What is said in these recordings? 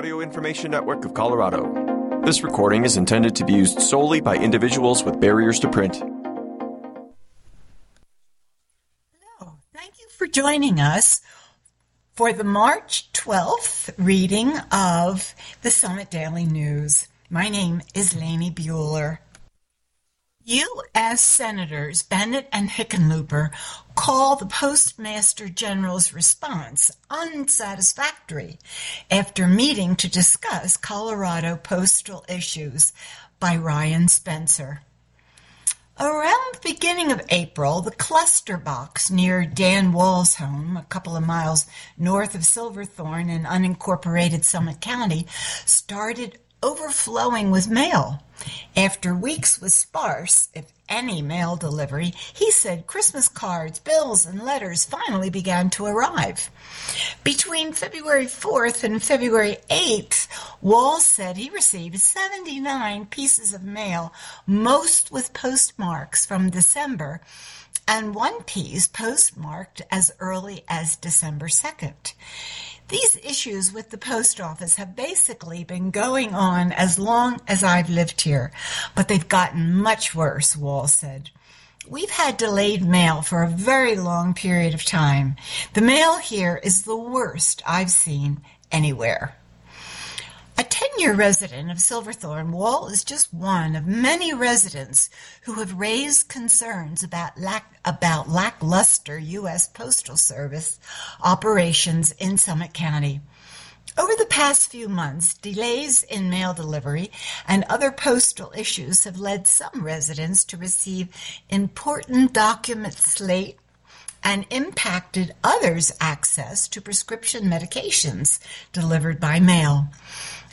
Audio Information Network of Colorado. This recording is intended to be used solely by individuals with barriers to print. Hello, thank you for joining us for the March 12th reading of the Summit Daily News. My name is Lainey Bueller. U.S. Senators Bennet and Hickenlooper call the Postmaster General's response unsatisfactory after meeting to discuss Colorado postal issues by Ryan Spencer. Around the beginning of April, the cluster box near Dan Wall's home, a couple of miles north of Silverthorne in unincorporated Summit County, started overflowing with mail. After weeks with sparse, if any, mail delivery, he said Christmas cards, bills, and letters finally began to arrive. Between February 4th and February 8th, Wall said he received 79 pieces of mail, most with postmarks from December, and one piece postmarked as early as December 2nd. These issues with the post office have basically been going on as long as I've lived here, but they've gotten much worse, Wall said. We've had delayed mail for a very long period of time. The mail here is the worst I've seen anywhere. A 10-year resident of Silverthorne, Wall is just one of many residents who have raised concerns about, lack, about lackluster U.S. Postal Service operations in Summit County. Over the past few months, delays in mail delivery and other postal issues have led some residents to receive important documents late and impacted others' access to prescription medications delivered by mail.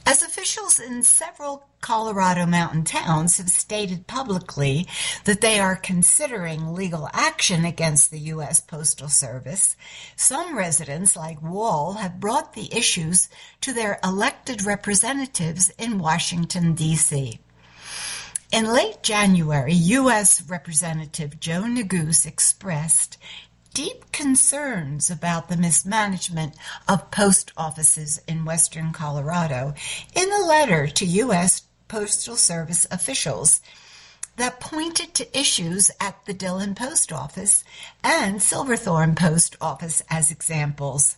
As officials in several Colorado mountain towns have stated publicly that they are considering legal action against the U.S. Postal Service, some residents, like Wall, have brought the issues to their elected representatives in Washington, D.C. In late January, U.S. Representative Joe Neguse expressed deep concerns about the mismanagement of post offices in western Colorado in a letter to U.S. Postal Service officials that pointed to issues at the Dillon Post Office and Silverthorne Post Office as examples.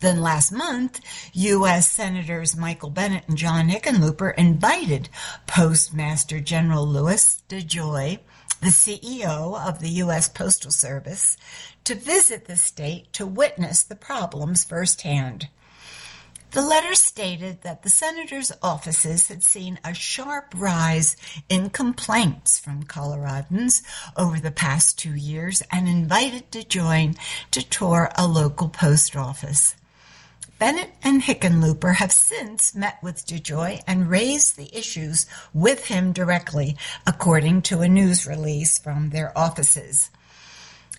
Then last month, U.S. Senators Michael Bennet and John Hickenlooper invited Postmaster General Louis DeJoy the CEO of the U.S. Postal Service, to visit the state to witness the problems firsthand. The letter stated that the senator's offices had seen a sharp rise in complaints from Coloradans over the past two years and invited DeJoy to tour a local post office. Bennet and Hickenlooper have since met with DeJoy and raised the issues with him directly, according to a news release from their offices.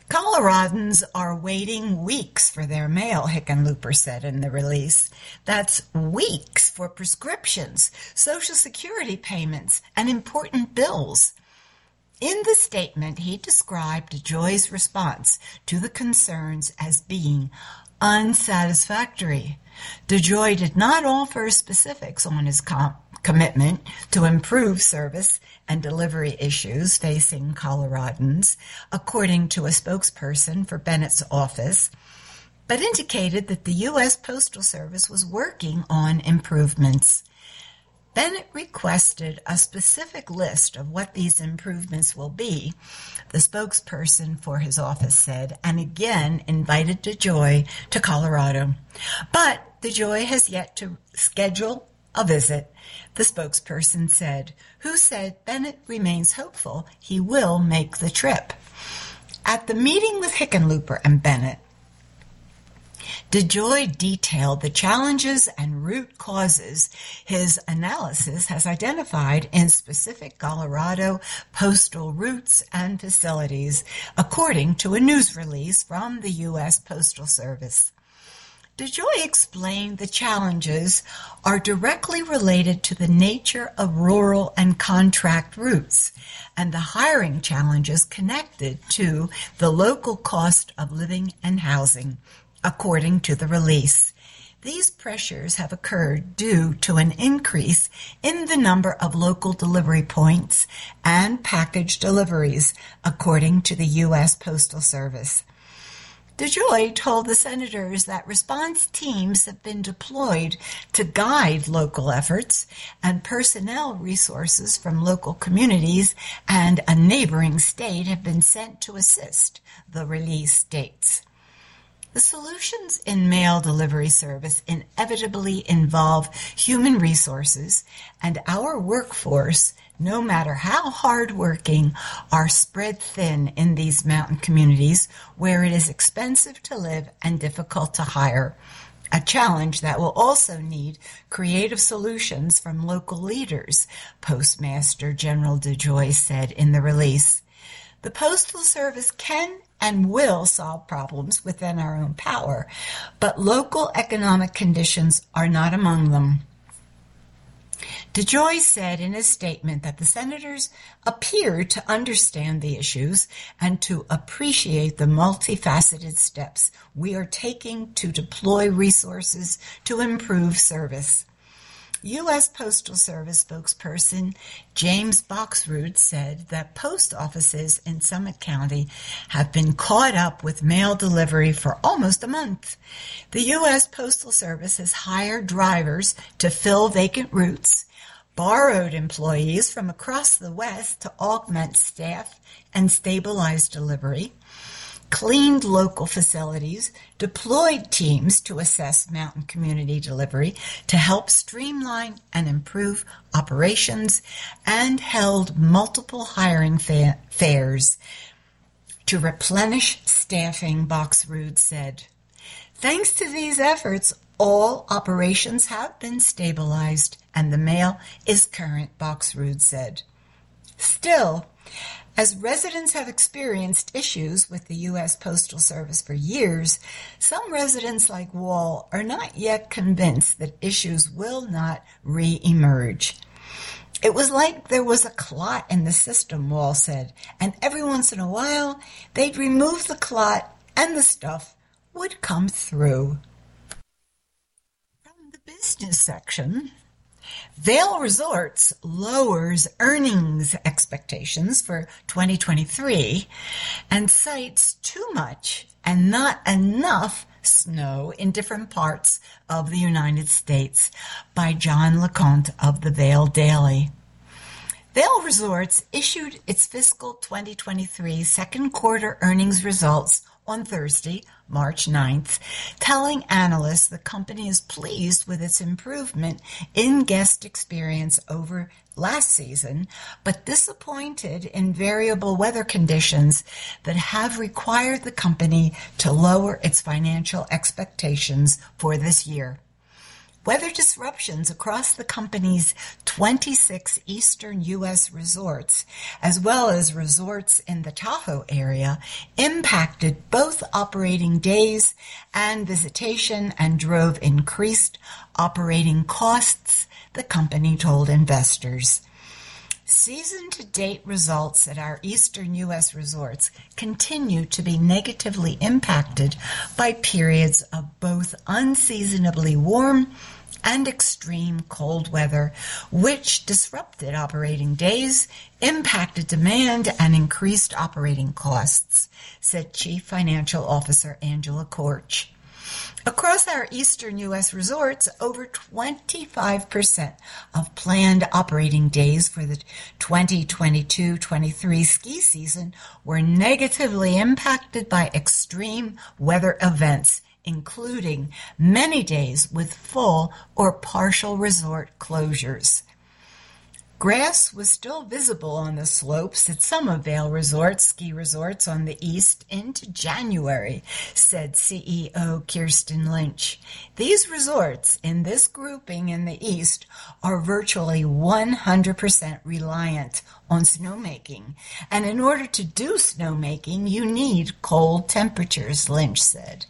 Coloradans are waiting weeks for their mail, Hickenlooper said in the release. That's weeks for prescriptions, Social Security payments, and important bills. In the statement, he described DeJoy's response to the concerns as being unsatisfactory. DeJoy did not offer specifics on his com- commitment to improve service and delivery issues facing Coloradans, according to a spokesperson for Bennet's office, but indicated that the U.S. Postal Service was working on improvements. Bennet requested a specific list of what these improvements will be, the spokesperson for his office said, and again invited DeJoy to Colorado. But DeJoy has yet to schedule a visit, the spokesperson said, who said Bennet remains hopeful he will make the trip. At the meeting with Hickenlooper and Bennet, DeJoy detailed the challenges and root causes his analysis has identified in specific Colorado postal routes and facilities, according to a news release from the U.S. Postal Service. DeJoy explained the challenges are directly related to the nature of rural and contract routes and the hiring challenges connected to the local cost of living and housing according to the release. These pressures have occurred due to an increase in the number of local delivery points and package deliveries, according to the U.S. Postal Service. DeJoy told the senators that response teams have been deployed to guide local efforts, and personnel resources from local communities and a neighboring state have been sent to assist, the release states. The solutions in mail delivery service inevitably involve human resources, and our workforce, no matter how hardworking, are spread thin in these mountain communities where it is expensive to live and difficult to hire. A challenge that will also need creative solutions from local leaders, Postmaster General DeJoy said in the release. The Postal Service can and will solve problems within our own power, but local economic conditions are not among them. DeJoy said in his statement that the senators appear to understand the issues and to appreciate the multifaceted steps we are taking to deploy resources to improve service. U.S. Postal Service spokesperson James Boxrud said that post offices in Summit County have been caught up with mail delivery for almost a month. The U.S. Postal Service has hired drivers to fill vacant routes, borrowed employees from across the West to augment staff and stabilize delivery, cleaned local facilities, deployed teams to assess mountain community delivery to help streamline and improve operations, and held multiple hiring fa- fairs to replenish staffing, Boxrud said. Thanks to these efforts, all operations have been stabilized and the mail is current, Boxrud said. Still, as residents have experienced issues with the U.S. Postal Service for years, some residents like Wall are not yet convinced that issues will not re-emerge. It was like there was a clot in the system, Wall said, and every once in a while they'd remove the clot and the stuff would come through. From the business section, Vail Resorts lowers earnings expectations for 2023 and cites too much and not enough snow in different parts of the United States by John LaConte of the Vail Daily. Vail Resorts issued its fiscal 2023 second quarter earnings results on Thursday, March 9th, telling analysts the company is pleased with its improvement in guest experience over last season, but disappointed in variable weather conditions that have required the company to lower its financial expectations for this year. Weather disruptions across the company's 26 eastern U.S. resorts, as well as resorts in the Tahoe area, impacted both operating days and visitation and drove increased operating costs, the company told investors. Season to date results at our eastern U.S. resorts continue to be negatively impacted by periods of both unseasonably warm and extreme cold weather, which disrupted operating days, impacted demand, and increased operating costs, said Chief Financial Officer Angela Korch. Across our eastern U.S. resorts, over 25% of planned operating days for the 2022-23 ski season were negatively impacted by extreme weather events, including many days with full or partial resort closures. Grass was still visible on the slopes at some of Vail Resorts ski resorts on the east into January, said CEO Kirsten Lynch. These resorts in this grouping in the east are virtually 100% reliant on snowmaking. And in order to do snowmaking, you need cold temperatures, Lynch said.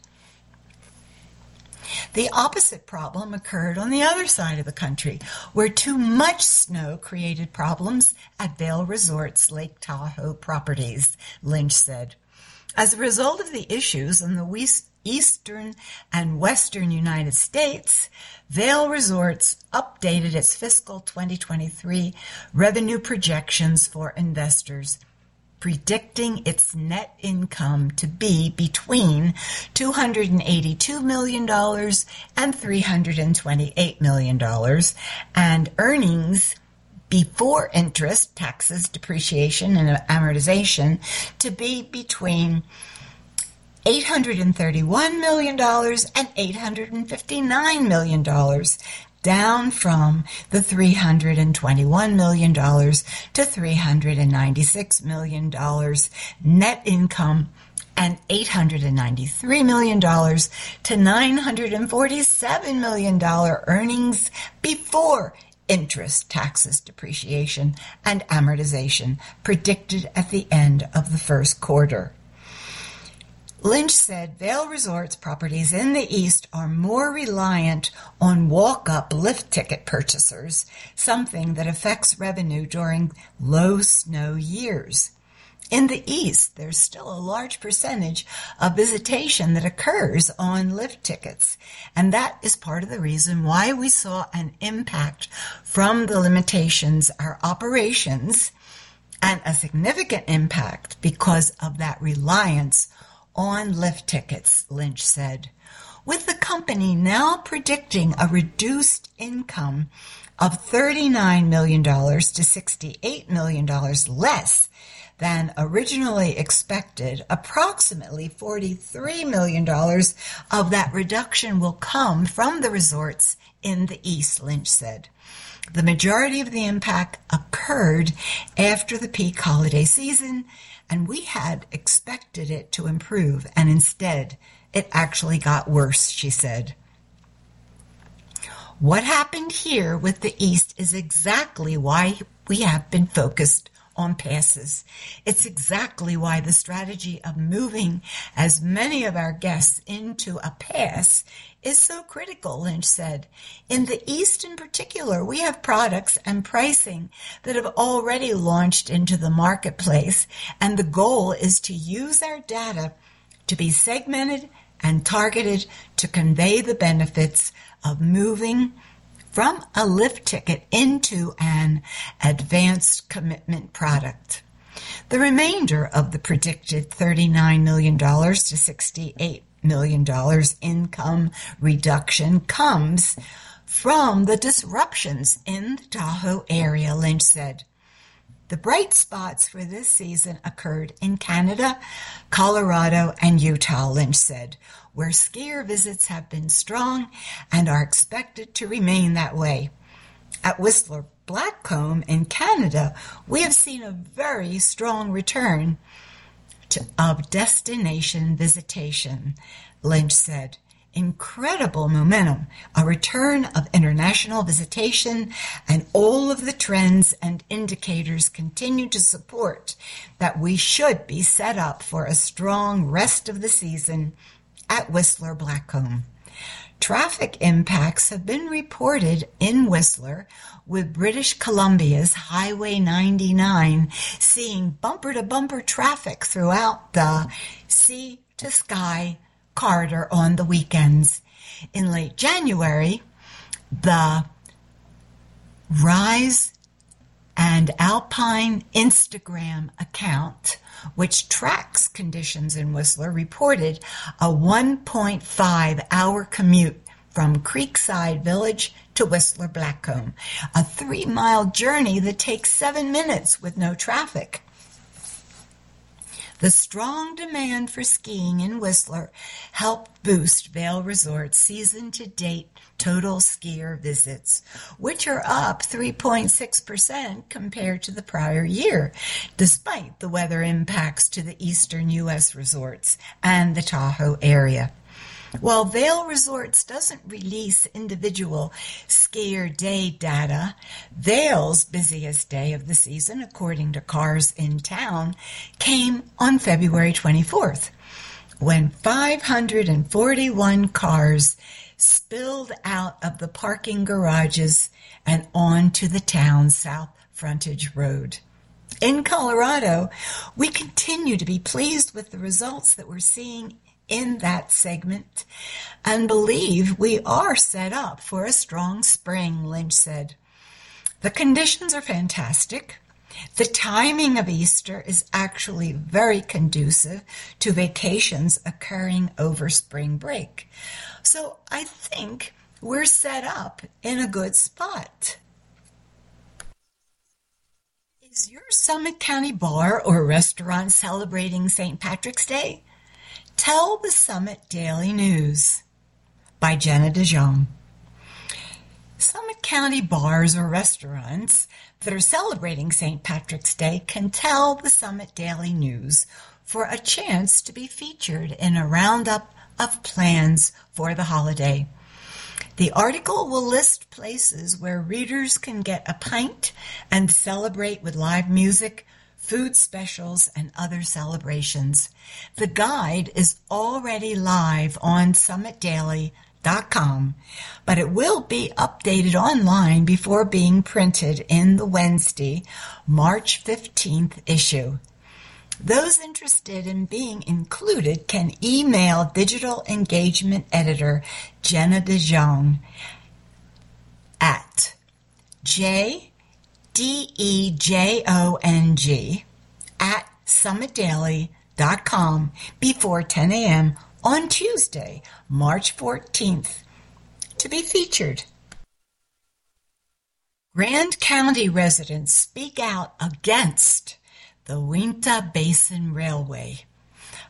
The opposite problem occurred on the other side of the country, where too much snow created problems at Vail Resorts Lake Tahoe properties, Lynch said. As a result of the issues on the eastern and western United States, Vail Resorts updated its fiscal 2023 revenue projections for investors predicting its net income to be between $282 million and $328 million, and earnings before interest, taxes, depreciation, and amortization to be between $831 million and $859 million, down from the $321 million to $396 million net income and $893 million to $947 million earnings before interest, taxes, depreciation, and amortization predicted at the end of the first quarter. Lynch said Vail Resorts properties in the East are more reliant on walk-up lift ticket purchasers, something that affects revenue during low snow years. In the East, there's still a large percentage of visitation that occurs on lift tickets, and that is part of the reason why we saw an impact from the limitations our operations and a significant impact because of that reliance on lift tickets, Lynch said. With the company now predicting a reduced income of $39 million to $68 million less than originally expected, approximately $43 million of that reduction will come from the resorts in the East, Lynch said. The majority of the impact occurred after the peak holiday season and we had expected it to improve, and instead, it actually got worse, she said. What happened here with the East is exactly why we have been focused on passes. It's exactly why the strategy of moving as many of our guests into a pass is so critical, Lynch said. In the East in particular, we have products and pricing that have already launched into the marketplace, and the goal is to use our data to be segmented and targeted to convey the benefits of moving from a lift ticket into an advanced commitment product. The remainder of the predicted $39 million to $68 million income reduction comes from the disruptions in the Tahoe area, Lynch said. The bright spots for this season occurred in Canada, Colorado, and Utah, Lynch said, where skier visits have been strong and are expected to remain that way. At Whistler Blackcomb in Canada, we have seen a very strong return to, of destination visitation, Lynch said. Incredible momentum, a return of international visitation, and all of the trends and indicators continue to support that we should be set up for a strong rest of the season at Whistler Blackcomb. Traffic impacts have been reported in Whistler, with British Columbia's Highway 99 seeing bumper to bumper traffic throughout the sea to sky corridor on the weekends. In late January, the Rise and Alpine Instagram account which tracks conditions in Whistler, reported a 1.5 hour commute from Creekside Village to Whistler Blackcomb, a three mile journey that takes seven minutes with no traffic. The strong demand for skiing in Whistler helped boost Vail Resort's season to date total skier visits, which are up 3.6% compared to the prior year, despite the weather impacts to the eastern U.S. resorts and the Tahoe area. While Vail Resorts doesn't release individual skier day data, Vail's busiest day of the season, according to Cars in Town, came on February 24th, when 541 cars spilled out of the parking garages and onto the town's south frontage road. In Colorado, we continue to be pleased with the results that we're seeing in that segment and believe we are set up for a strong spring, Lynch said. The conditions are fantastic. The timing of Easter is actually very conducive to vacations occurring over spring break. So I think we're set up in a good spot. Is your Summit County bar or restaurant celebrating St. Patrick's Day? Tell the Summit Daily News by Jenna DeJong. Summit County bars or restaurants that are celebrating St. Patrick's Day can tell the Summit Daily News for a chance to be featured in a roundup of plans for the holiday. The article will list places where readers can get a pint and celebrate with live music, food specials, and other celebrations. The guide is already live on summitdaily.com but it will be updated online before being printed in the Wednesday, March 15th issue. Those interested in being included can email Digital Engagement Editor Jenna DeJong at J D E J O N G at summitdaily.com before 10 a.m on Tuesday, March 14th, to be featured. Grand County residents speak out against the Uinta Basin Railway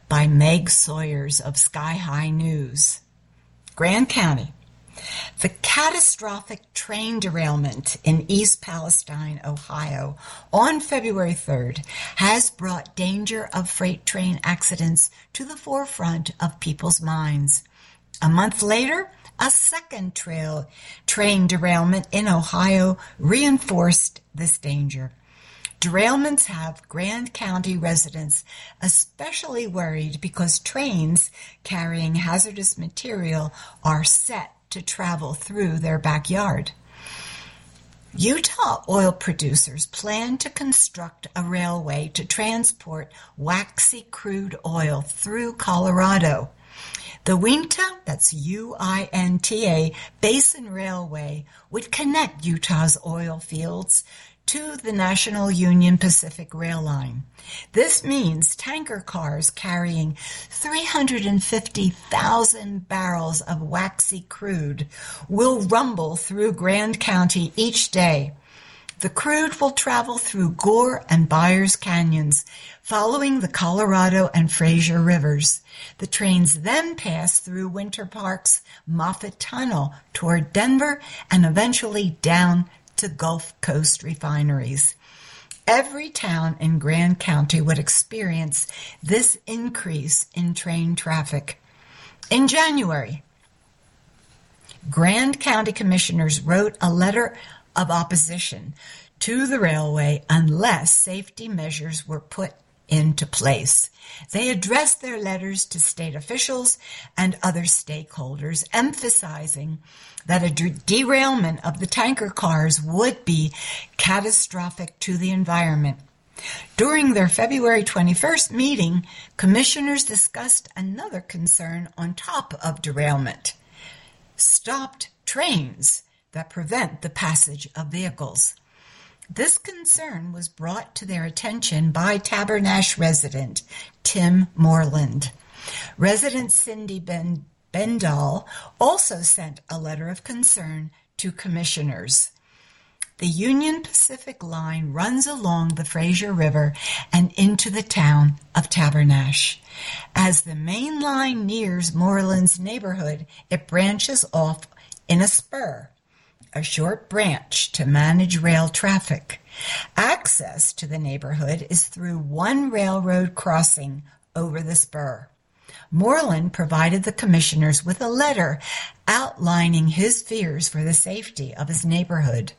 by Meg Soyars of Sky-Hi News. Grand County. The catastrophic train derailment in East Palestine, Ohio on February 3rd has brought danger of freight train accidents to the forefront of people's minds. A month later, a second trail, train derailment in Ohio reinforced this danger. Derailments have Grand County residents especially worried because trains carrying hazardous material are set to travel through their backyard. Utah oil producers plan to construct a railway to transport waxy crude oil through Colorado. The Uinta, that's U-I-N-T-A, Basin Railway would connect Utah's oil fields to the National Union Pacific Rail Line. This means tanker cars carrying 350,000 barrels of waxy crude will rumble through Grand County each day. The crude will travel through Gore and Byers canyons, following the Colorado and Fraser rivers. The trains then pass through Winter Park's Moffat Tunnel toward Denver and eventually down to Gulf Coast refineries. Every town in Grand County would experience this increase in train traffic. In January, Grand County commissioners wrote a letter of opposition to the railway unless safety measures were put into place. They addressed their letters to state officials and other stakeholders, emphasizing that a derailment of the tanker cars would be catastrophic to the environment. During their February 21st meeting, commissioners discussed another concern on top of derailment stopped trains that prevent the passage of vehicles. This concern was brought to their attention by Tabernash resident Tim Moreland. Resident Cindy ben- Bendall also sent a letter of concern to commissioners. The Union Pacific Line runs along the Fraser River and into the town of Tabernash. As the main line nears Moreland's neighborhood, it branches off in a spur a short branch to manage rail traffic. Access to the neighborhood is through one railroad crossing over the spur. Moreland provided the commissioners with a letter outlining his fears for the safety of his neighborhood.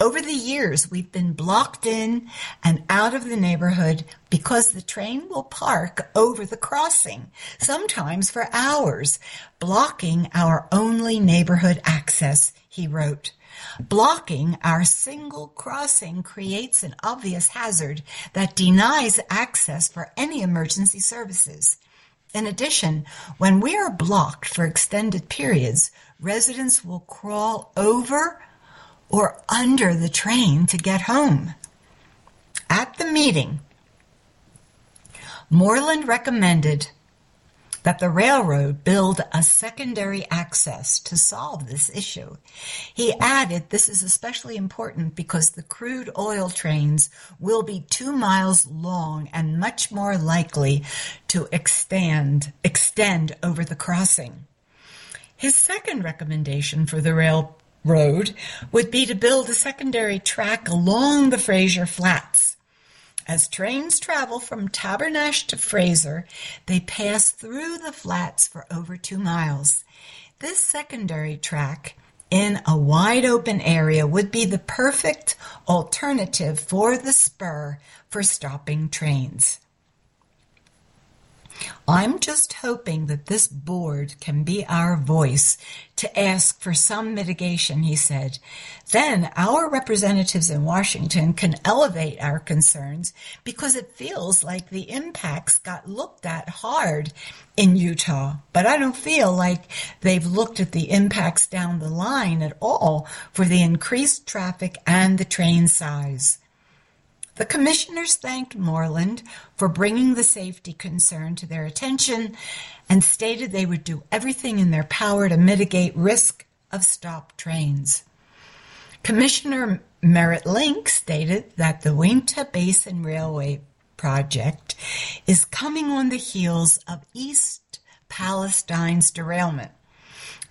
Over the years, we've been blocked in and out of the neighborhood because the train will park over the crossing, sometimes for hours, blocking our only neighborhood access he wrote. Blocking our single crossing creates an obvious hazard that denies access for any emergency services. In addition, when we are blocked for extended periods, residents will crawl over or under the train to get home. At the meeting, Moreland recommended that the railroad build a secondary access to solve this issue. He added this is especially important because the crude oil trains will be two miles long and much more likely to extend, extend over the crossing. His second recommendation for the railroad would be to build a secondary track along the Fraser Flats as trains travel from Tabernash to Fraser, they pass through the flats for over two miles. This secondary track in a wide open area would be the perfect alternative for the spur for stopping trains. I'm just hoping that this board can be our voice to ask for some mitigation, he said. Then our representatives in Washington can elevate our concerns because it feels like the impacts got looked at hard in Utah. But I don't feel like they've looked at the impacts down the line at all for the increased traffic and the train size. The commissioners thanked Moreland for bringing the safety concern to their attention and stated they would do everything in their power to mitigate risk of stopped trains. Commissioner Merrit Linke stated that the Uinta Basin Railway project is coming on the heels of East Palestine's derailment.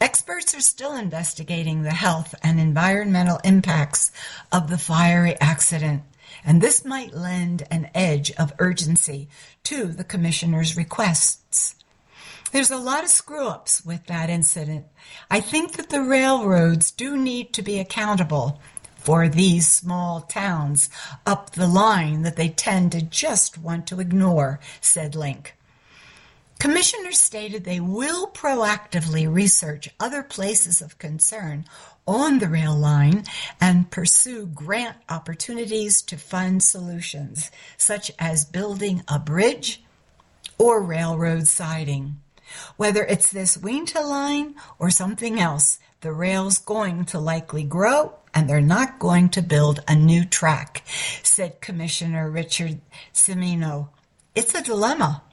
Experts are still investigating the health and environmental impacts of the fiery accident and this might lend an edge of urgency to the Commissioner's requests. There's a lot of screw ups with that incident. I think that the railroads do need to be accountable for these small towns up the line that they tend to just want to ignore, said Linke. Commissioners stated they will proactively research other places of concern on the rail line and pursue grant opportunities to fund solutions, such as building a bridge or railroad siding. Whether it's this Uinta line or something else, the rail's going to likely grow and they're not going to build a new track, said Commissioner Richard Cimino. It's a dilemma.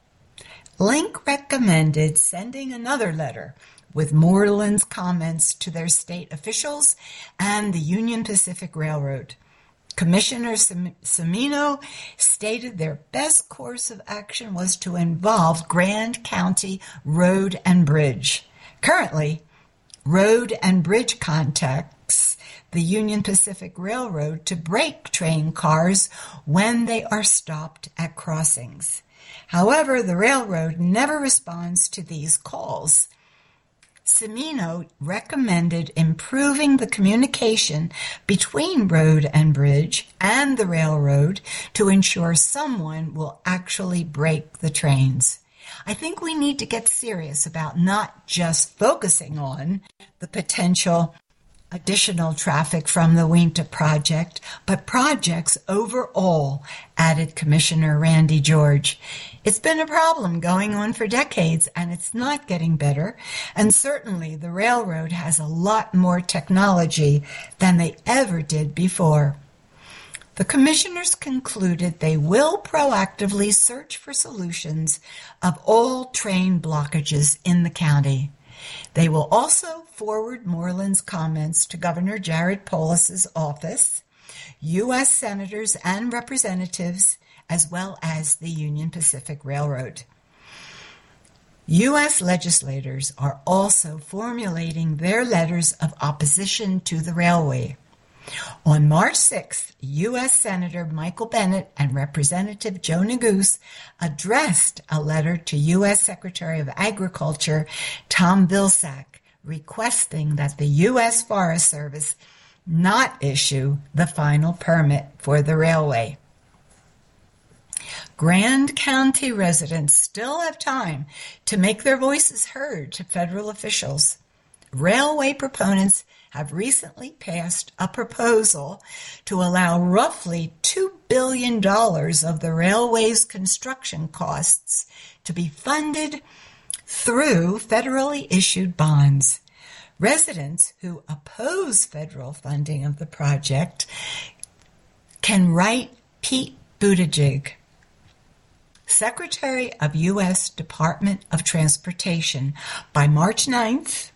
Linke recommended sending another letter with Moreland's comments to their state officials and the Union Pacific Railroad. Commissioner Cimino stated their best course of action was to involve Grand County Road and Bridge. Currently, Road and Bridge contacts the Union Pacific Railroad to brake train cars when they are stopped at crossings. However, the railroad never responds to these calls. Cimino recommended improving the communication between road and bridge and the railroad to ensure someone will actually break the trains. I think we need to get serious about not just focusing on the potential additional traffic from the Uinta project, but projects overall, added Commissioner Randy Georg. It's been a problem going on for decades and it's not getting better. And certainly the railroad has a lot more technology than they ever did before. The commissioners concluded they will proactively search for solutions of all train blockages in the county. They will also forward Moreland's comments to Governor Jared Polis's office, U.S. senators and representatives, as well as the Union Pacific Railroad. U.S. legislators are also formulating their letters of opposition to the railway. On March 6th, U.S. Senator Michael Bennet and Representative Joe Neguse addressed a letter to U.S. Secretary of Agriculture Tom Vilsack requesting that the U.S. Forest Service not issue the final permit for the railway. Grand County residents still have time to make their voices heard to federal officials. Railway proponents have recently passed a proposal to allow roughly $2 billion of the railway's construction costs to be funded through federally issued bonds. Residents who oppose federal funding of the project can write Pete Buttigieg, Secretary of U.S. Department of Transportation, by March 9th.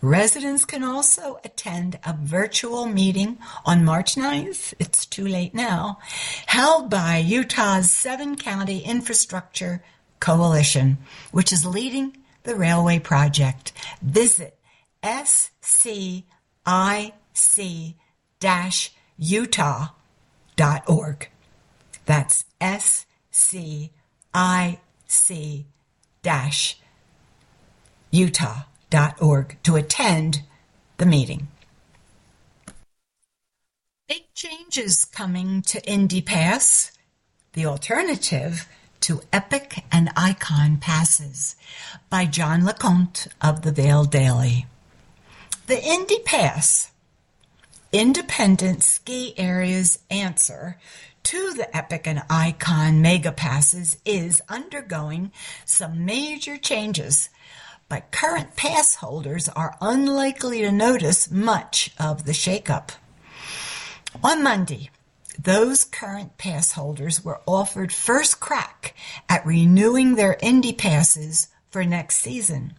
Residents can also attend a virtual meeting on March 9th, it's too late now, held by Utah's seven county infrastructure coalition, which is leading the railway project. Visit scic-utah.org. That's scic-utah.org to attend the meeting. Big changes coming to Indy Pass. The alternative to Epic and Icon Passes by John LaConte of the Vail Daily. The Indy Pass, independent ski area's answer to the Epic and Icon mega passes is undergoing some major changes, but current pass holders are unlikely to notice much of the shakeup. On Monday, those current pass holders were offered first crack at renewing their Indy passes for next season.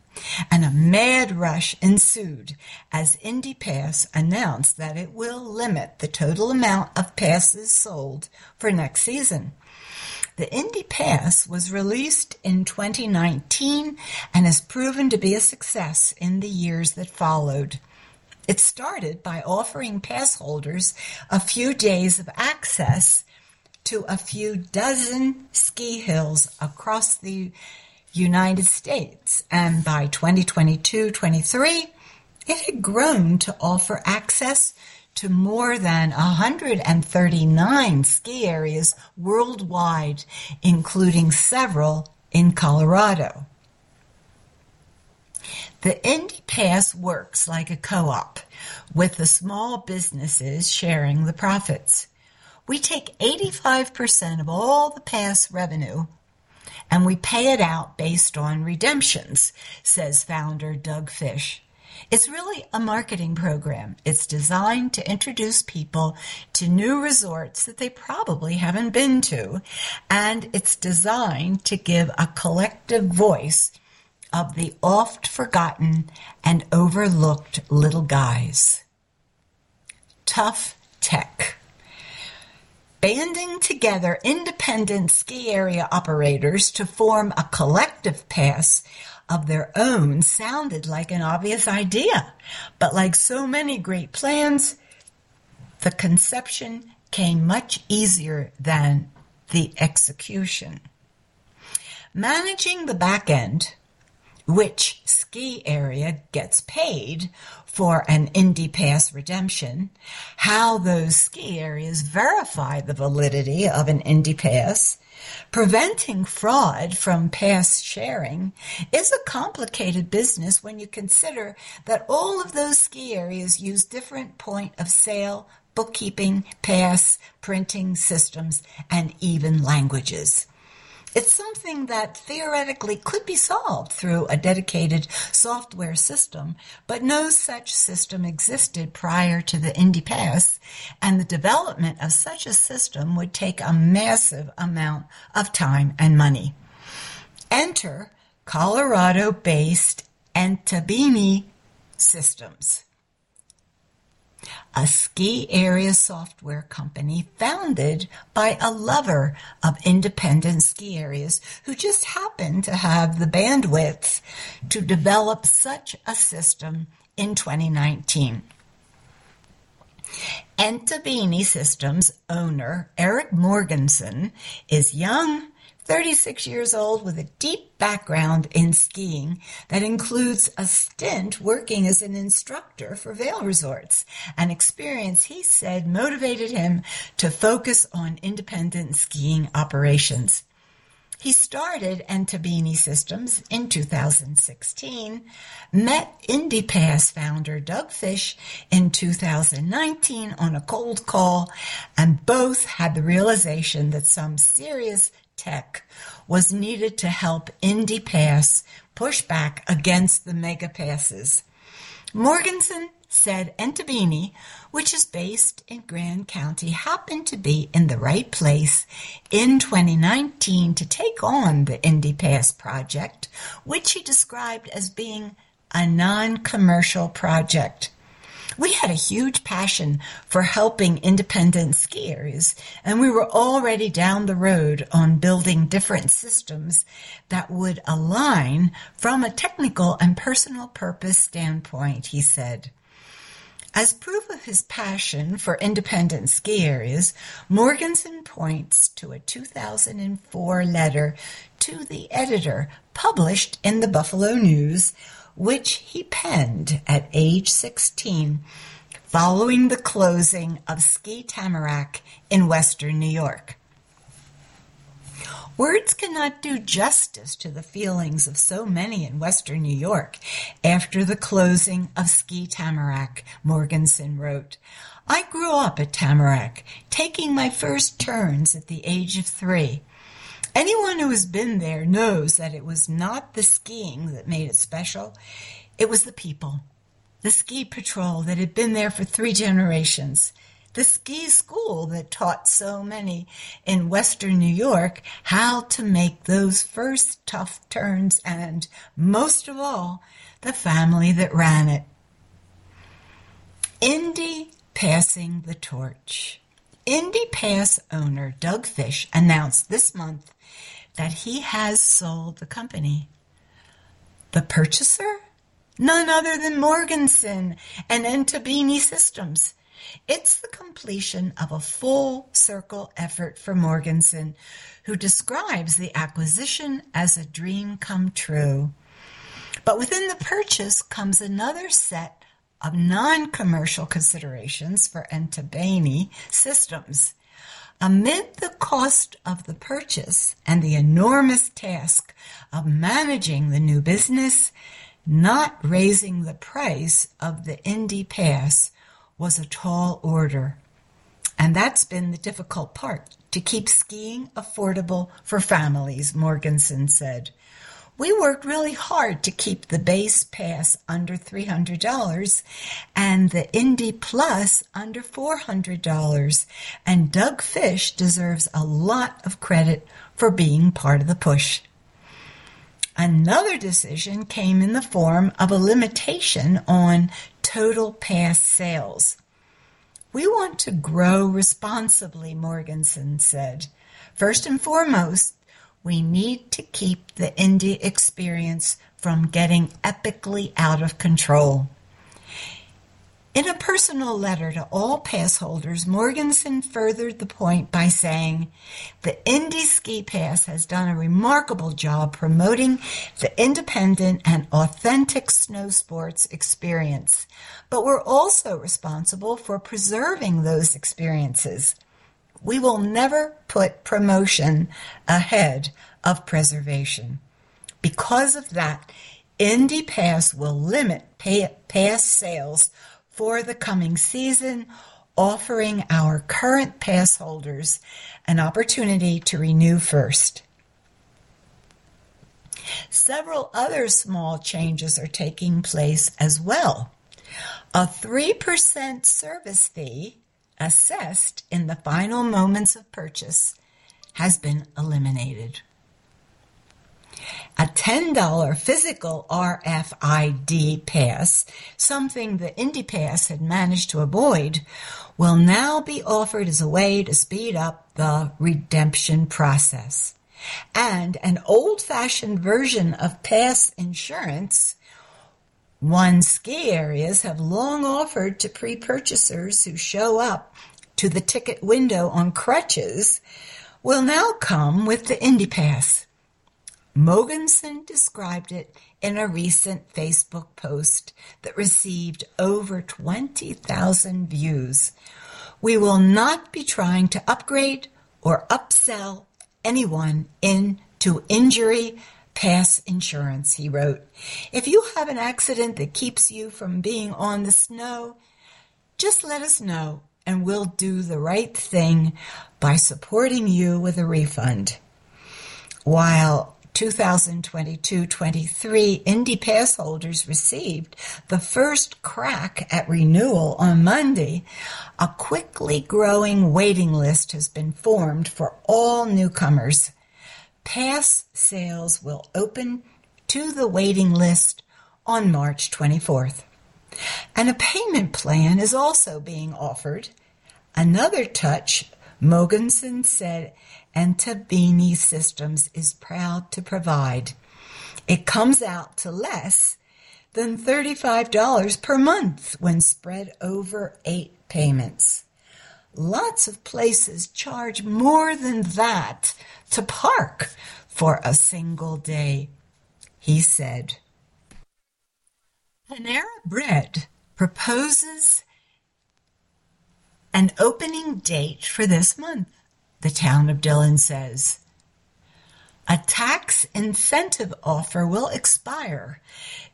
And a mad rush ensued as IndyPass announced that it will limit the total amount of passes sold for next season. The Indy Pass was released in 2019 and has proven to be a success in the years that followed. It started by offering pass holders a few days of access to a few dozen ski hills across the United States, and by 2022-23, it had grown to offer access to more than 139 ski areas worldwide, including several in Colorado. The Indy Pass works like a co-op, with the small businesses sharing the profits. We take 85% of all the pass revenue and we pay it out based on redemptions, says founder Doug Fish. It's really a marketing program. It's designed to introduce people to new resorts that they probably haven't been to. And it's designed to give a collective voice of the oft forgotten and overlooked little guys. Tough tech. Banding together independent ski area operators to form a collective pass of their own sounded like an obvious idea, but like so many great plans, the conception came much easier than the execution. Managing the back end which ski area gets paid for an Indy Pass redemption, how those ski areas verify the validity of an Indy Pass, preventing fraud from pass sharing is a complicated business when you consider that all of those ski areas use different point of sale, bookkeeping, pass, printing systems, and even languages. It's something that theoretically could be solved through a dedicated software system, but no such system existed prior to the Indy Pass, and the development of such a system would take a massive amount of time and money. Enter Colorado-based Entabeni Systems a ski area software company founded by a lover of independent ski areas who just happened to have the bandwidth to develop such a system in 2019. Entabeni Systems owner Erik Mogensen is young, 36 years old with a deep background in skiing that includes a stint working as an instructor for Vail Resorts, an experience he said motivated him to focus on independent skiing operations. He started Entabeni Systems in 2016, met IndyPass founder Doug Fish in 2019 on a cold call, and both had the realization that some serious tech was needed to help IndyPass push back against the mega passes. Mogensen said Entabeni, which is based in Grand County, happened to be in the right place in 2019 to take on the IndyPass project, which he described as being a non-commercial project. We had a huge passion for helping independent skiers, and we were already down the road on building different systems that would align from a technical and personal purpose standpoint, he said. As proof of his passion for independent skiers, Mogensen points to a 2004 letter to the editor published in the Buffalo News which he penned at age 16 following the closing of Ski Tamarack in western New York. Words cannot do justice to the feelings of so many in western New York after the closing of Ski Tamarack, Mogensen wrote. I grew up at Tamarack, taking my first turns at the age of three. Anyone who has been there knows that it was not the skiing that made it special. It was the people. The ski patrol that had been there for three generations. The ski school that taught so many in Western New York how to make those first tough turns and, most of all, the family that ran it. Indy passing the torch. Indy Pass owner Doug Fish announced this month that he has sold the company. The purchaser? None other than Mogensen and Entabeni Systems. It's the completion of a full circle effort for Mogensen, who describes the acquisition as a dream come true. But within the purchase comes another set of non-commercial considerations for Entabeni systems. Amid the cost of the purchase and the enormous task of managing the new business, not raising the price of the Indy Pass was a tall order. And that's been the difficult part, to keep skiing affordable for families, Mogensen said. We worked really hard to keep the base pass under $300 and the Indy Plus under $400. And Doug Fish deserves a lot of credit for being part of the push. Another decision came in the form of a limitation on total pass sales. We want to grow responsibly, Mogensen said. First and foremost, we need to keep the Indy experience from getting epically out of control. In a personal letter to all pass holders, Mogensen furthered the point by saying, the Indy Ski Pass has done a remarkable job promoting the independent and authentic snow sports experience, but we're also responsible for preserving those experiences. We will never put promotion ahead of preservation. Because of that, IndyPass will limit pay, pass sales for the coming season, offering our current pass holders an opportunity to renew first. Several other small changes are taking place as well. A 3% service fee assessed in the final moments of purchase has been eliminated. A $10 physical RFID pass, something the IndyPass had managed to avoid, will now be offered as a way to speed up the redemption process. And an old-fashioned version of pass insurance one ski areas have long offered to pre-purchasers who show up to the ticket window on crutches will now come with the IndyPass. Mogensen described it in a recent Facebook post that received over 20,000 views. We will not be trying to upgrade or upsell anyone in to injury pass insurance, he wrote. If you have an accident that keeps you from being on the snow, just let us know and we'll do the right thing by supporting you with a refund. While 2022-23 Indy Pass holders received the first crack at renewal on Monday, a quickly growing waiting list has been formed for all newcomers. Pass sales will open to the waiting list on March 24th. And a payment plan is also being offered. Another touch, Mogensen said Entabeni Systems is proud to provide. It comes out to less than $35 per month when spread over eight payments. Lots of places charge more than that to park for a single day, he said. Panera Bread proposes an opening date for this month the town of Dillon says. A tax incentive offer will expire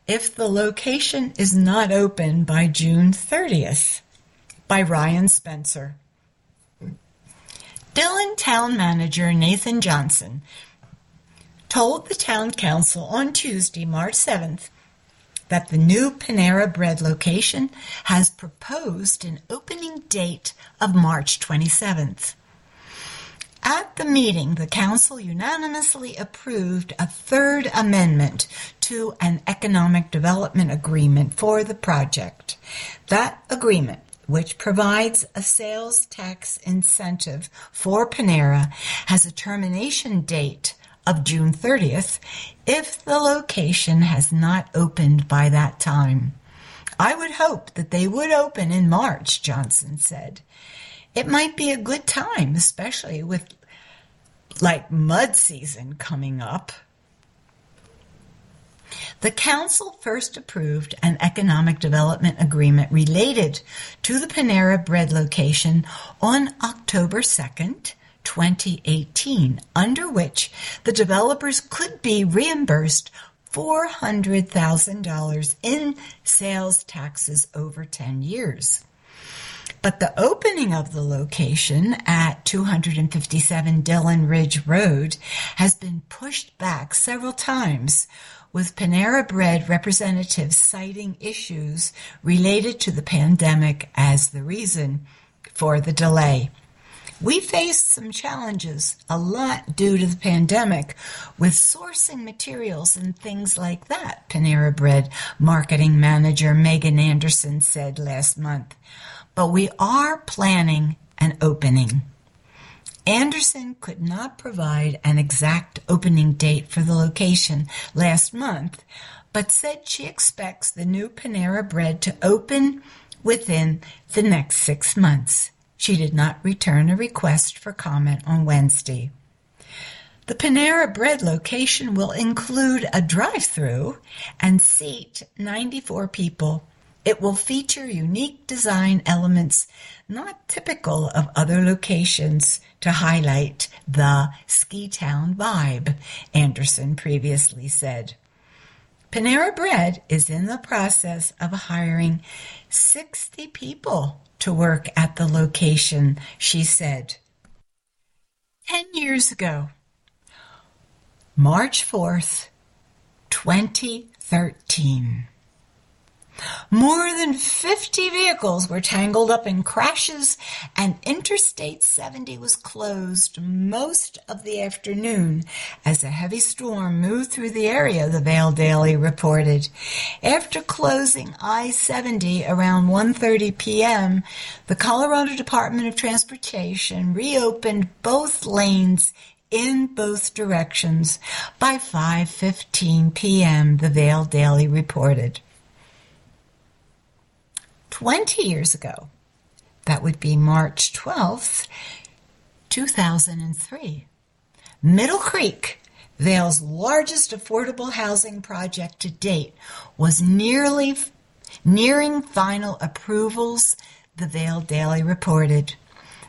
if the location is not open by June 30th. By Ryan Spencer. Dillon Town Manager Nathan Johnson told the Town Council on Tuesday, March 7th, that the new Panera Bread location has proposed an opening date of March 27th. At the meeting, the council unanimously approved a third amendment to an economic development agreement for the project. That agreement, which provides a sales tax incentive for Panera, has a termination date of June 30th if the location has not opened by that time. I would hope that they would open in March, Johnson said it might be a good time, especially with like mud season coming up. The Council first approved an economic development agreement related to the Panera Bread location on October 2nd, 2018, under which the developers could be reimbursed $400,000 in sales taxes over 10 years. But the opening of the location at 257 Dillon Ridge Road has been pushed back several times, with Panera Bread representatives citing issues related to the pandemic as the reason for the delay. We faced some challenges, a lot due to the pandemic, with sourcing materials and things like that, Panera Bread marketing manager Megan Anderson said last month but we are planning an opening. Anderson could not provide an exact opening date for the location last month, but said she expects the new Panera Bread to open within the next six months. She did not return a request for comment on Wednesday. The Panera Bread location will include a drive-through and seat 94 people it will feature unique design elements not typical of other locations to highlight the ski town vibe, Anderson previously said. Panera Bread is in the process of hiring 60 people to work at the location, she said. 10 years ago, March 4th, 2013. More than 50 vehicles were tangled up in crashes and Interstate 70 was closed most of the afternoon as a heavy storm moved through the area, the Vail Daily reported. After closing I-70 around 1.30 p.m., the Colorado Department of Transportation reopened both lanes in both directions by 5:15 p.m., the Vail Daily reported. 20 years ago. That would be March 12th, 2003. Middle Creek, Vail's largest affordable housing project to date, was nearly nearing final approvals, the Vail Daily reported.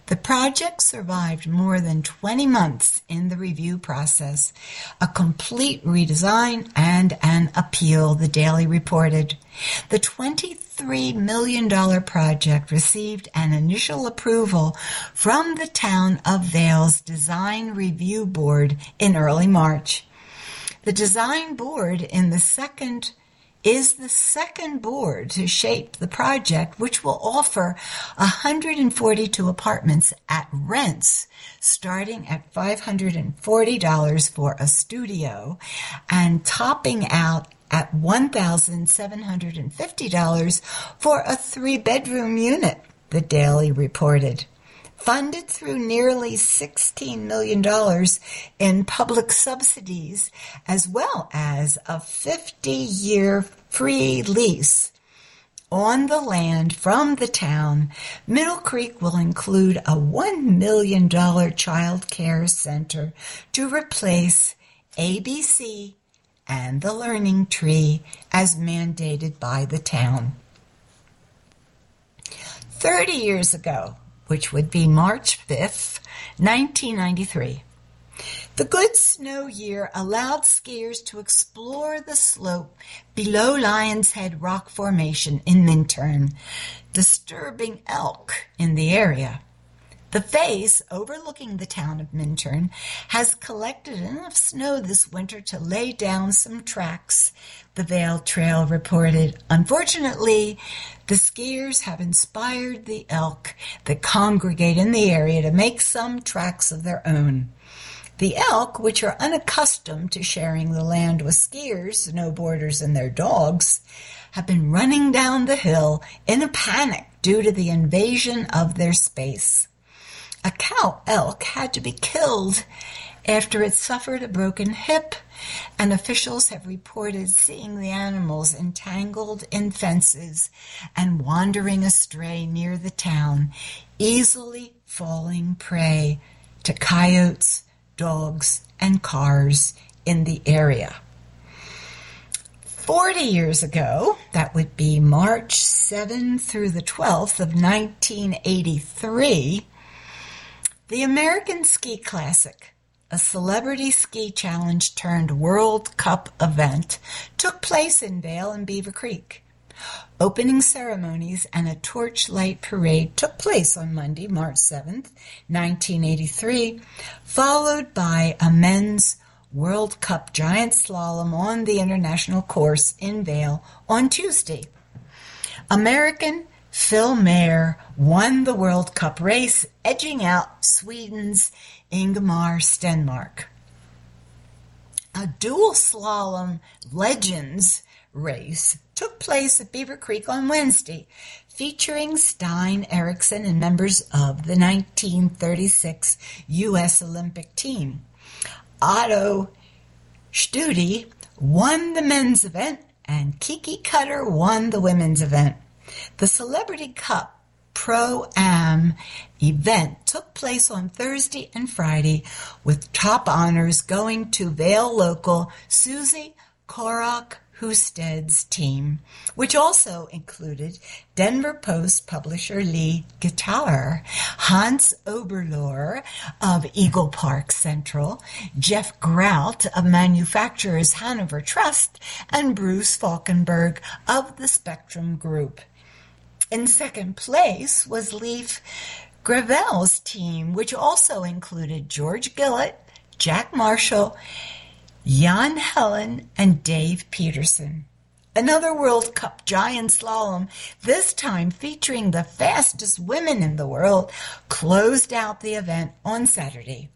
The project survived more than 20 months in the review process, a complete redesign and an appeal, the Daily reported. The $23 million project received an initial approval from the Town of Vail's Design Review Board in early March. The design board in the second is the second board to shape the project, which will offer 142 apartments at rents starting at $540 for a studio and topping out at $1,750 for a three bedroom unit, the Daily reported. Funded through nearly $16 million in public subsidies, as well as a 50-year free lease on the land from the town, Middle Creek will include a $1 million child care center to replace ABC and the Learning Tree as mandated by the town. 30 years ago, which would be March 5th, 1993. The good snow year allowed skiers to explore the slope below Lion's Head Rock Formation in Minturn, disturbing elk in the area. The face, overlooking the town of Minturn, has collected enough snow this winter to lay down some tracks, the Vail Trail reported. Unfortunately, the skiers have inspired the elk that congregate in the area to make some tracks of their own. The elk, which are unaccustomed to sharing the land with skiers, snowboarders, and their dogs, have been running down the hill in a panic due to the invasion of their space. A cow elk had to be killed after it suffered a broken hip, and officials have reported seeing the animals entangled in fences and wandering astray near the town, easily falling prey to coyotes, dogs, and cars in the area. 40 years ago, that would be March 7 through the 12th of 1983, the American Ski Classic, a celebrity ski challenge turned World Cup event, took place in Vail and Beaver Creek. Opening ceremonies and a torchlight parade took place on Monday, March 7th, 1983, followed by a men's World Cup giant slalom on the international course in Vail on Tuesday. American Phil Mahre won the World Cup race, edging out Sweden's Ingemar Stenmark. A dual slalom legends race took place at Beaver Creek on Wednesday, featuring Stein Eriksen and members of the 1936 U.S. Olympic team. Otto Staude won the men's event and Kiki Cutter won the women's event. The Celebrity Cup Pro-Am event took place on Thursday and Friday with top honors going to Vail local Susie Korok Husted's team, which also included Denver Post publisher Lee Guitar, Hans Oberlohr of Eagle Park Central, Jeff Grout of Manufacturers Hanover Trust, and Bruce Falkenberg of the Spectrum Group. In second place was Leif Gravel's team, which also included George Gillett, Jack Marshall, Jan Helen, and Dave Peterson. Another World Cup giant slalom, this time featuring the fastest women in the world, closed out the event on Saturday.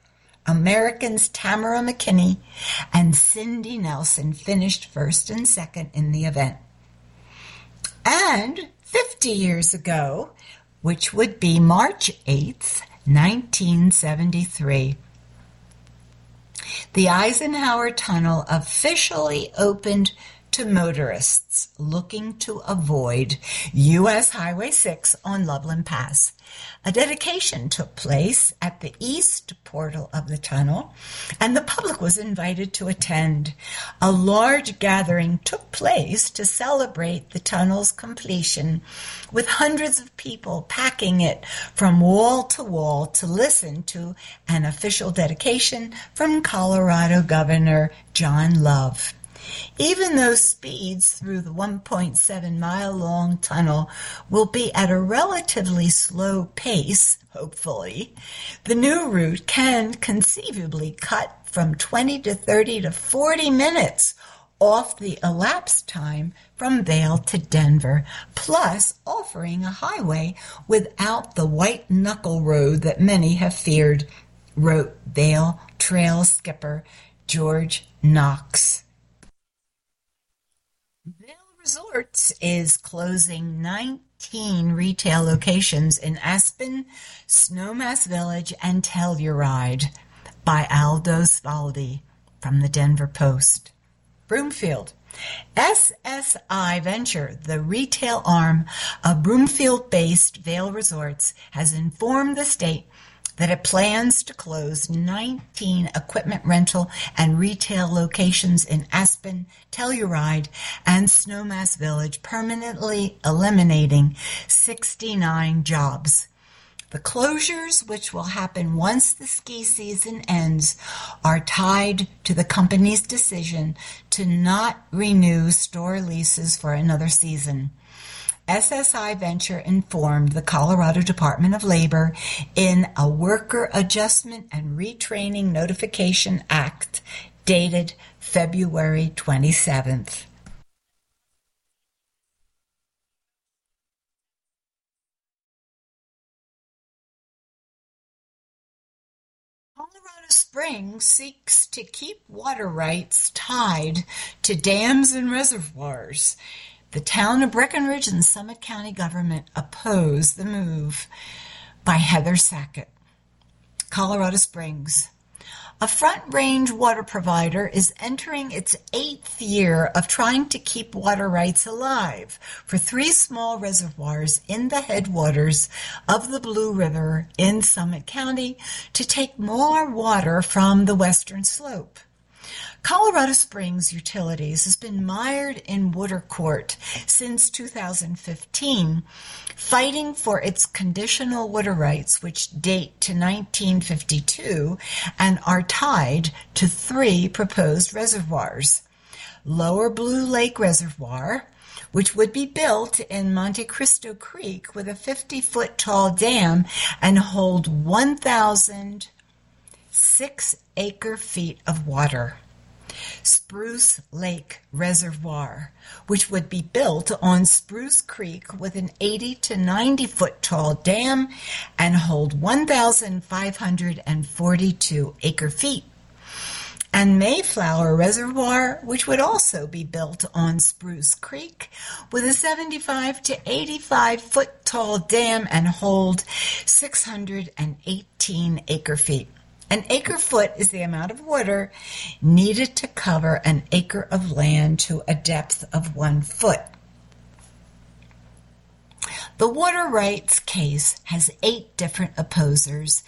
Americans Tamara McKinney and Cindy Nelson finished first and second in the event. And 50 years ago, which would be March 8th, 1973. The Eisenhower Tunnel officially opened to motorists looking to avoid U.S. Highway 6 on Loveland Pass. A dedication took place at the east portal of the tunnel, and the public was invited to attend. A large gathering took place to celebrate the tunnel's completion, with hundreds of people packing it from wall to wall to listen to an official dedication from Colorado Governor John Love. Even though speeds through the 1.7 mile long tunnel will be at a relatively slow pace, hopefully, the new route can conceivably cut from 20 to 30 to 40 minutes off the elapsed time from Vail to Denver, plus offering a highway without the white knuckle road that many have feared, wrote Vail Trail skipper George Knox. Resorts is closing 19 retail locations in Aspen, Snowmass Village, and Telluride by Aldo Svaldi from the Denver Post. Broomfield. SSI Venture, the retail arm of Broomfield-based Vail Resorts, has informed the state that it plans to close 19 equipment rental and retail locations in Aspen, Telluride, and Snowmass Village, permanently eliminating 69 jobs. The closures, which will happen once the ski season ends, are tied to the company's decision to not renew store leases for another season. SSI Venture informed the Colorado Department of Labor in a Worker Adjustment and Retraining Notification Act dated February 27th. Colorado Springs seeks to keep water rights tied to dams and reservoirs. The town of Breckenridge and Summit County government oppose the move by Heather Sackett. Colorado Springs. A Front Range water provider is entering its eighth year of trying to keep water rights alive for three small reservoirs in the headwaters of the Blue River in Summit County to take more water from the western slope. Colorado Springs Utilities has been mired in water court since 2015, fighting for its conditional water rights, which date to 1952 and are tied to three proposed reservoirs. Lower Blue Lake Reservoir, which would be built in Monte Cristo Creek with a 50 foot tall dam and hold 1,006 acre feet of water. Spruce Lake Reservoir, which would be built on Spruce Creek with an 80 to 90 foot tall dam and hold 1,542 acre feet. And Mayflower Reservoir, which would also be built on Spruce Creek with a 75 to 85 foot tall dam and hold 618 acre feet. An acre foot is the amount of water needed to cover an acre of land to a depth of one foot. The water rights case has eight different opposers,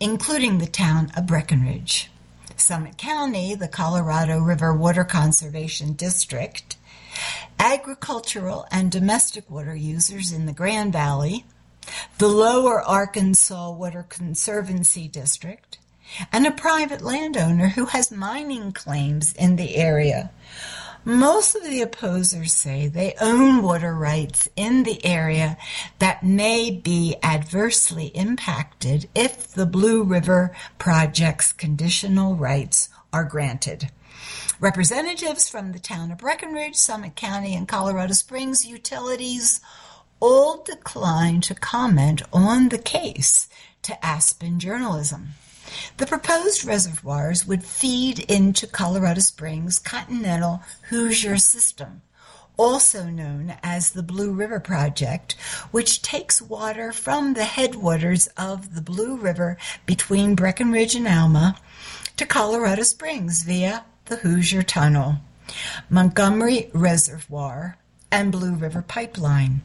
including the town of Breckenridge, Summit County, the Colorado River Water Conservation District, agricultural and domestic water users in the Grand Valley, the Lower Arkansas Water Conservancy District, and a private landowner who has mining claims in the area. Most of the opposers say they own water rights in the area that may be adversely impacted if the Blue River Project's conditional rights are granted. Representatives from the town of Breckenridge, Summit County, and Colorado Springs utilities all declined to comment on the case to Aspen Journalism. The proposed reservoirs would feed into Colorado Springs' continental Hoosier system, also known as the Blue River Project, which takes water from the headwaters of the Blue River between Breckenridge and Alma to Colorado Springs via the Hoosier Tunnel. Montgomery Reservoir, and Blue River Pipeline.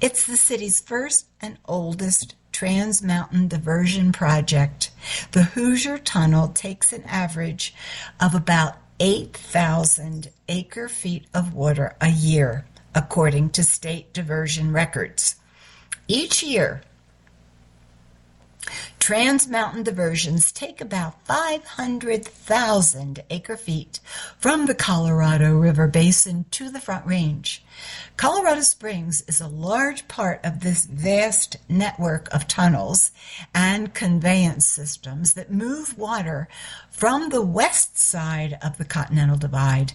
It's the city's first and oldest Trans Mountain Diversion Project. The Hoosier Tunnel takes an average of about 8,000 acre feet of water a year, according to state diversion records. Each year, Trans Mountain diversions take about 500,000 acre feet from the Colorado River Basin to the Front Range. Colorado Springs is a large part of this vast network of tunnels and conveyance systems that move water from the west side of the Continental Divide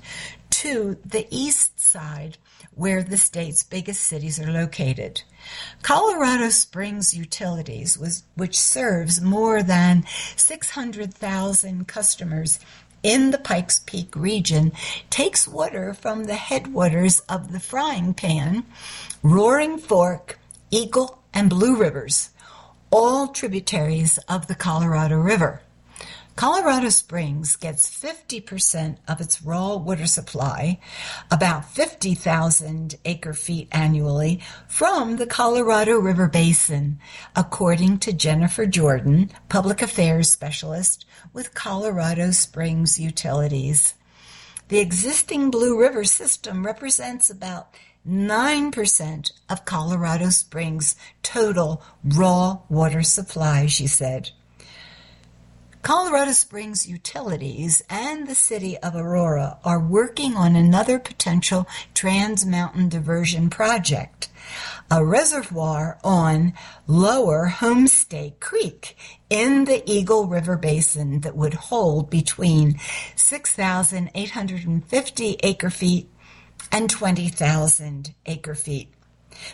to the east side where the state's biggest cities are located. Colorado Springs Utilities, which serves more than 600,000 customers in the Pikes Peak region, takes water from the headwaters of the Frying Pan, Roaring Fork, Eagle, and Blue Rivers, all tributaries of the Colorado River. Colorado Springs gets 50% of its raw water supply, about 50,000 acre feet annually, from the Colorado River Basin, according to Jennifer Jordan, Public Affairs Specialist with Colorado Springs Utilities. The existing Blue River system represents about 9% of Colorado Springs' total raw water supply, she said. Colorado Springs Utilities and the city of Aurora are working on another potential Trans Mountain diversion project, a reservoir on Lower Homestake Creek in the Eagle River Basin that would hold between 6,850 acre feet and 20,000 acre feet.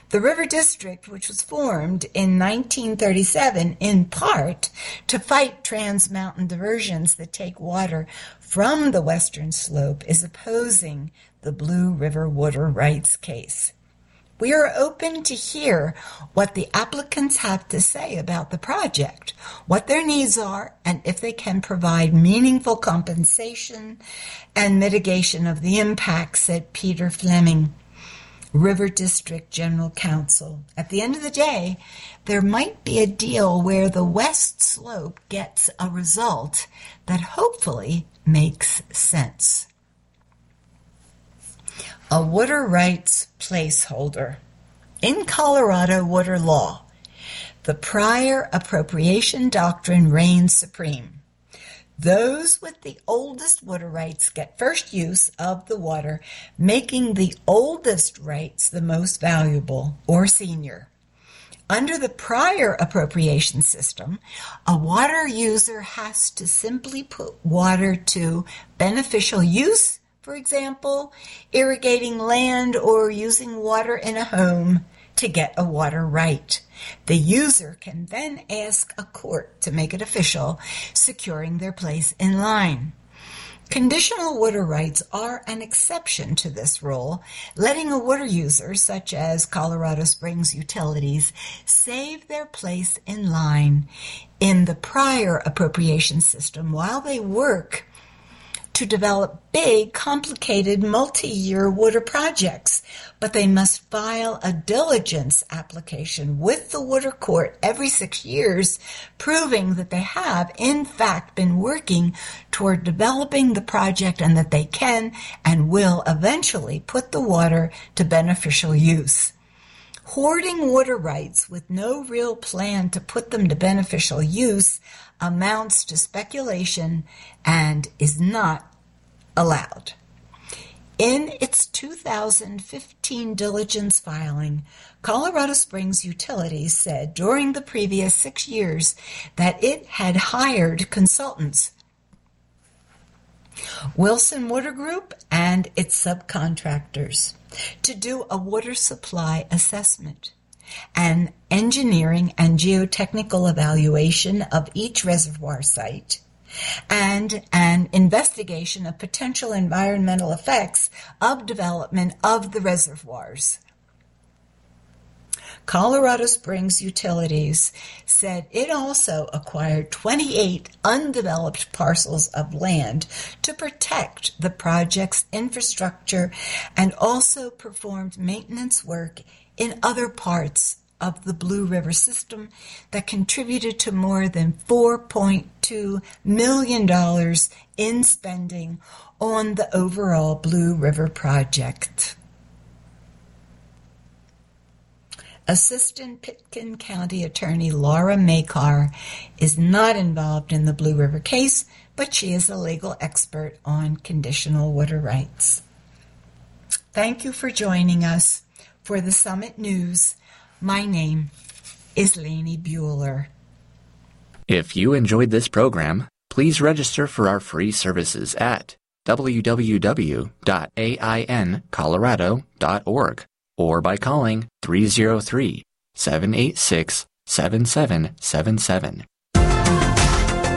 The River District, which was formed in 1937 in part to fight trans mountain diversions that take water from the western slope, is opposing the Blue River water rights case. We are open to hear what the applicants have to say about the project, what their needs are, and if they can provide meaningful compensation and mitigation of the impacts, said Peter Fleming. River District General Council. At the end of the day, there might be a deal where the West Slope gets a result that hopefully makes sense. A water rights placeholder. In Colorado water law, the prior appropriation doctrine reigns supreme. Those with the oldest water rights get first use of the water, making the oldest rights the most valuable or senior. Under the prior appropriation system, a water user has to simply put water to beneficial use, for example, irrigating land or using water in a home to get a water right. The user can then ask a court to make it official, securing their place in line. Conditional water rights are an exception to this rule, letting a water user, such as Colorado Springs Utilities, save their place in line in the prior appropriation system while they work to develop big, complicated, multi-year water projects, but they must file a diligence application with the water court every six years, proving that they have, in fact, been working toward developing the project and that they can and will eventually put the water to beneficial use. Hoarding water rights with no real plan to put them to beneficial use amounts to speculation and is not allowed. In its 2015 diligence filing, Colorado Springs Utilities said during the previous six years that it had hired consultants, Wilson Water Group and its subcontractors, to do a water supply assessment, an engineering and geotechnical evaluation of each reservoir site, and an investigation of potential environmental effects of development of the reservoirs. Colorado Springs Utilities said it also acquired 28 undeveloped parcels of land to protect the project's infrastructure and also performed maintenance work in other parts of the Blue River system that contributed to more than $4.2 million in spending on the overall Blue River project. Assistant Pitkin County Attorney Laura Makar is not involved in the Blue River case, but she is a legal expert on conditional water rights. Thank you for joining us for the Summit News. My name is Lainey Bueller. If you enjoyed this program, please register for our free services at www.aincolorado.org or by calling 303 786 7777.